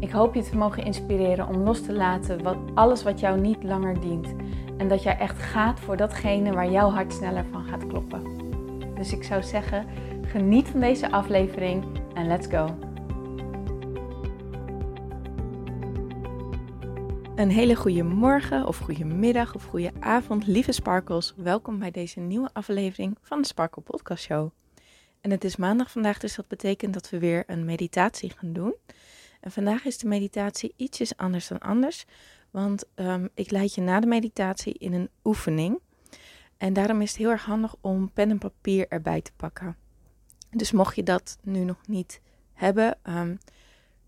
Ik hoop je te mogen inspireren om los te laten wat, alles wat jou niet langer dient. En dat jij echt gaat voor datgene waar jouw hart sneller van gaat kloppen. Dus ik zou zeggen, geniet van deze aflevering en let's go. Een hele goede morgen of goede middag of goede avond, lieve Sparkles. Welkom bij deze nieuwe aflevering van de Sparkle Podcast Show. En het is maandag vandaag, dus dat betekent dat we weer een meditatie gaan doen. En vandaag is de meditatie ietsjes anders dan anders, want um, ik leid je na de meditatie in een oefening. En daarom is het heel erg handig om pen en papier erbij te pakken. Dus mocht je dat nu nog niet hebben, um,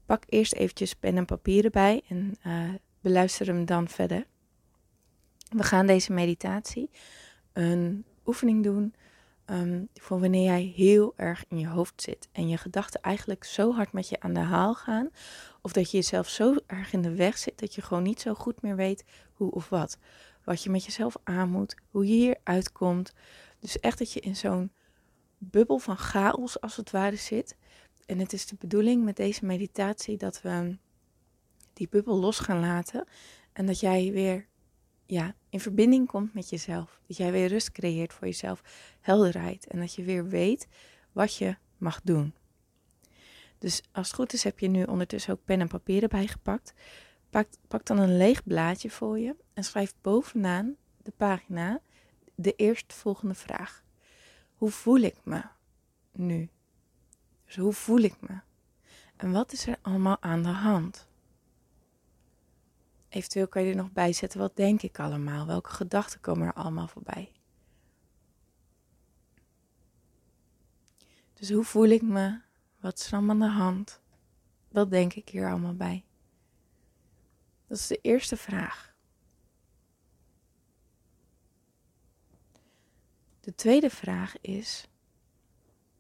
pak eerst eventjes pen en papier erbij en uh, beluister hem dan verder. We gaan deze meditatie een oefening doen um, voor wanneer jij heel erg in je hoofd zit en je gedachten eigenlijk zo hard met je aan de haal gaan, of dat je jezelf zo erg in de weg zit dat je gewoon niet zo goed meer weet hoe of wat. Wat je met jezelf aan moet, hoe je hier uitkomt. Dus echt dat je in zo'n bubbel van chaos als het ware zit. En het is de bedoeling met deze meditatie dat we die bubbel los gaan laten en dat jij weer ja, in verbinding komt met jezelf. Dat jij weer rust creëert voor jezelf, helderheid. En dat je weer weet wat je mag doen. Dus als het goed is, heb je nu ondertussen ook pen en papier erbij gepakt. Pak, pak dan een leeg blaadje voor je en schrijf bovenaan de pagina de eerstvolgende vraag. Hoe voel ik me nu? Dus hoe voel ik me? En wat is er allemaal aan de hand? Eventueel kan je er nog bij zetten, wat denk ik allemaal? Welke gedachten komen er allemaal voorbij? Dus hoe voel ik me? Wat is er allemaal aan de hand? Wat denk ik hier allemaal bij? Dat is de eerste vraag. De tweede vraag is: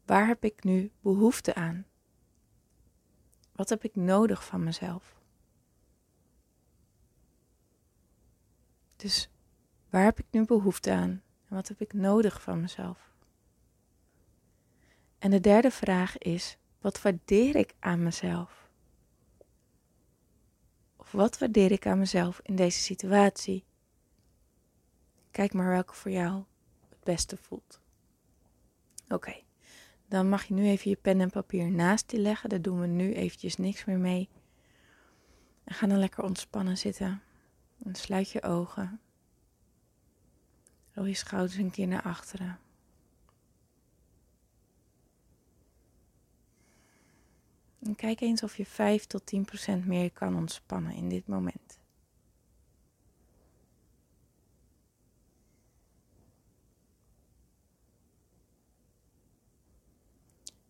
waar heb ik nu behoefte aan? Wat heb ik nodig van mezelf? Dus waar heb ik nu behoefte aan en wat heb ik nodig van mezelf? En de derde vraag is: wat waardeer ik aan mezelf? Of wat waardeer ik aan mezelf in deze situatie? Kijk maar welke voor jou het beste voelt. Oké, dan mag je nu even je pen en papier naast je leggen. Daar doen we nu eventjes niks meer mee. En ga dan lekker ontspannen zitten. En sluit je ogen. Rol je schouders een keer naar achteren. En kijk eens of je 5 tot 10 procent meer kan ontspannen in dit moment.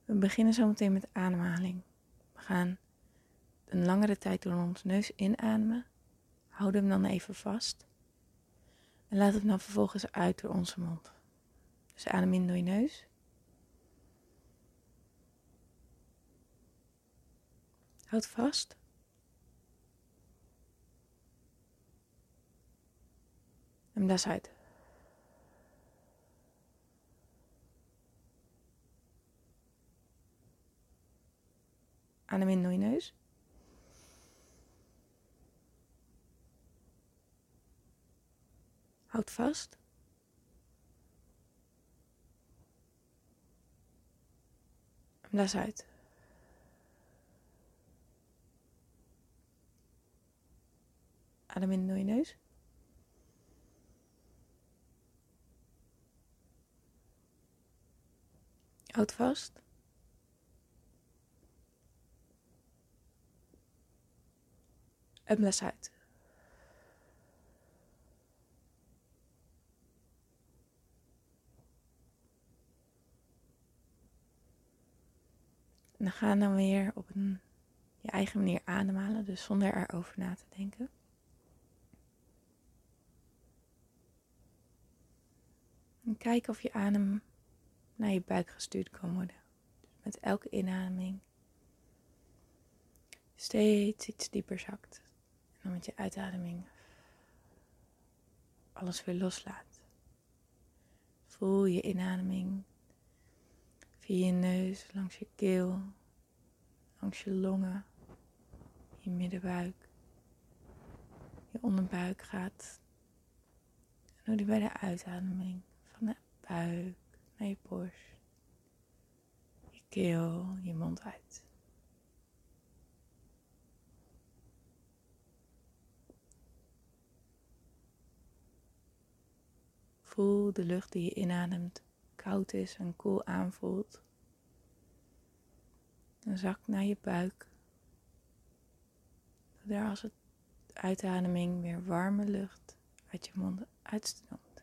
We beginnen zo meteen met ademhaling. We gaan een langere tijd door ons neus inademen Houd hem dan even vast. En laat hem dan vervolgens uit door onze mond. Dus adem in door je neus. Houd vast. En blaas uit. Adem in door je neus. Houd vast. Blaas uit. Adem in door je neus. Houd vast. En blaas uit. En gaan dan weer op een je eigen manier ademhalen, dus zonder erover na te denken. En kijk of je adem naar je buik gestuurd kan worden. Dus met elke inademing steeds iets dieper zakt. En dan met je uitademing alles weer loslaat. Voel je inademing via je neus, langs je keel, langs je longen, je middenbuik, je onderbuik gaat. En hoe die bij de uitademing van de buik naar je borst, je keel, je mond uit. Voel de lucht die je inademt koud is en koel aanvoelt. En zak naar je buik. Daar als het uitademing weer warme lucht uit je mond uitstroomt.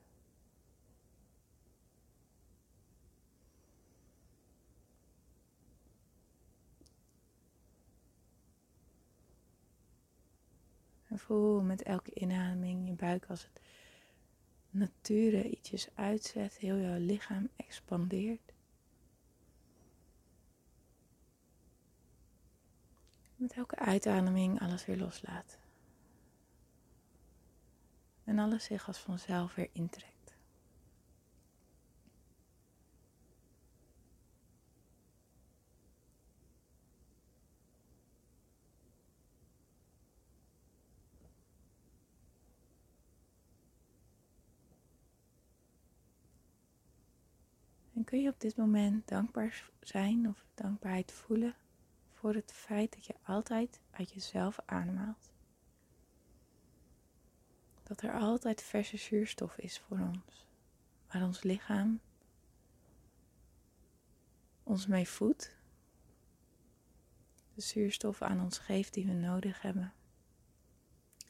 En voel met elke inademing je buik als het nature ietsjes uitzet, heel jouw lichaam expandeert. Met elke uitademing alles weer loslaat. En alles zich als vanzelf weer intrekt. En kun je op dit moment dankbaar zijn of dankbaarheid voelen voor het feit dat je altijd uit jezelf ademhaalt? Dat er altijd verse zuurstof is voor ons, waar ons lichaam ons mee voedt, de zuurstof aan ons geeft die we nodig hebben.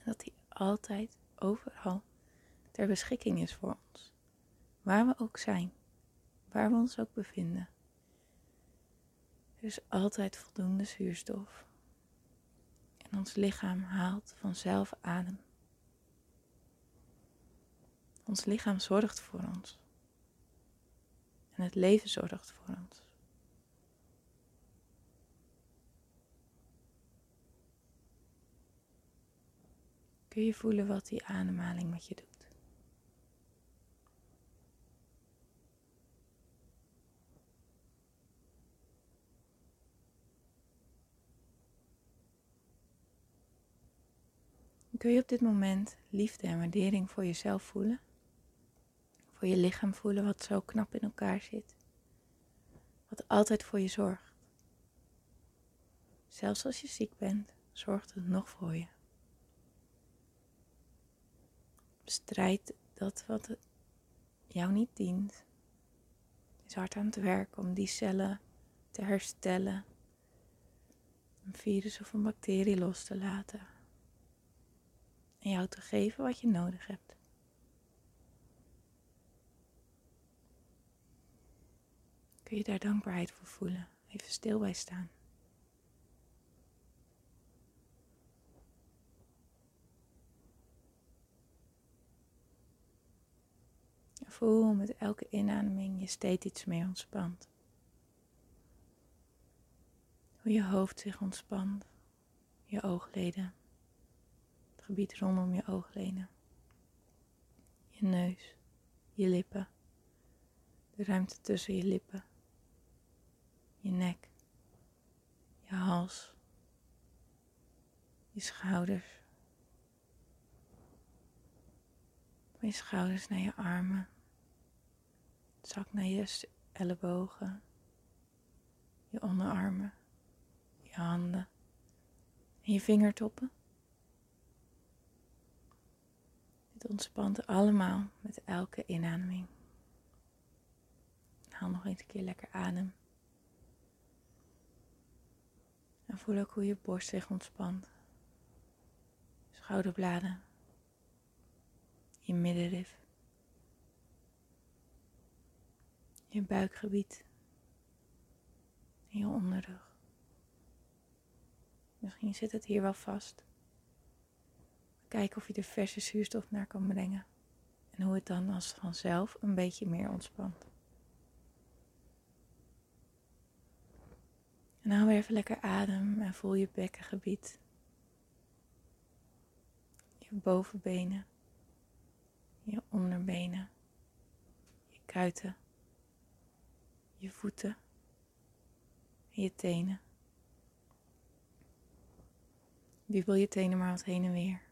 dat die altijd overal ter beschikking is voor ons, waar we ook zijn waar we ons ook bevinden. Is altijd voldoende zuurstof. En ons lichaam haalt vanzelf adem. Ons lichaam zorgt voor ons. En het leven zorgt voor ons. Kun je voelen wat die ademhaling met je doet? Kun je op dit moment liefde en waardering voor jezelf voelen? Voor je lichaam voelen wat zo knap in elkaar zit? Wat altijd voor je zorgt? Zelfs als je ziek bent, zorgt het nog voor je. Bestrijd dat wat jou niet dient. Is hard aan het werk om die cellen te herstellen. Een virus of een bacterie los te laten en jou te geven wat je nodig hebt. Kun je daar dankbaarheid voor voelen? Even stil bij staan. Voel met elke inademing je steeds iets meer ontspant. Hoe je hoofd zich ontspant, je oogleden gebied rondom je oogleden, je neus, je lippen, de ruimte tussen je lippen, je nek, je hals, je schouders, van je schouders naar je armen, zak naar je ellebogen, je onderarmen, je handen en je vingertoppen. Ontspant allemaal met elke inademing. Haal nog eens een keer lekker adem. En voel ook hoe je borst zich ontspant. Schouderbladen. Je middenrif. Je buikgebied. Je onderrug. Misschien zit het hier wel vast. Kijken of je de verse zuurstof naar kan brengen. En hoe het dan als vanzelf een beetje meer ontspant. En hou weer even lekker adem en voel je bekkengebied. Je bovenbenen. Je onderbenen. Je kuiten. Je voeten. En je tenen. Wiebel je tenen maar wat heen en weer.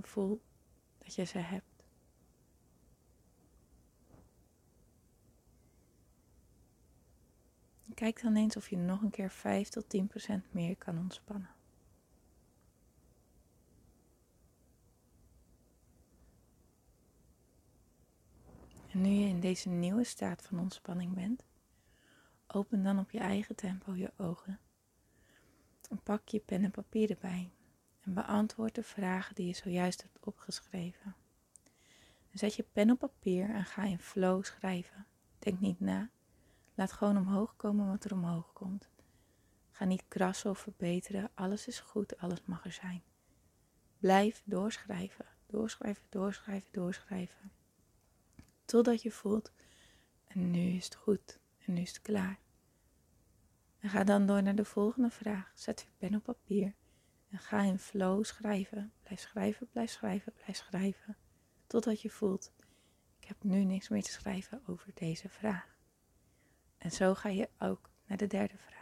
Voel dat je ze hebt. Kijk dan eens of je nog een keer 5 tot 10 procent meer kan ontspannen. En nu je in deze nieuwe staat van ontspanning bent, open dan op je eigen tempo je ogen. En pak je pen en papier erbij en beantwoord de vragen die je zojuist hebt opgeschreven. zet je pen op papier en ga in flow schrijven. Denk niet na. Laat gewoon omhoog komen wat er omhoog komt. Ga niet krassen of verbeteren. Alles is goed, alles mag er zijn. Blijf doorschrijven, doorschrijven, doorschrijven, doorschrijven. Totdat je voelt, en nu is het goed, en nu is het klaar. En ga dan door naar de volgende vraag. Zet je pen op papier en ga in flow schrijven. Blijf schrijven, blijf schrijven, blijf schrijven. Totdat je voelt, ik heb nu niks meer te schrijven over deze vraag. En zo ga je ook naar de derde vraag.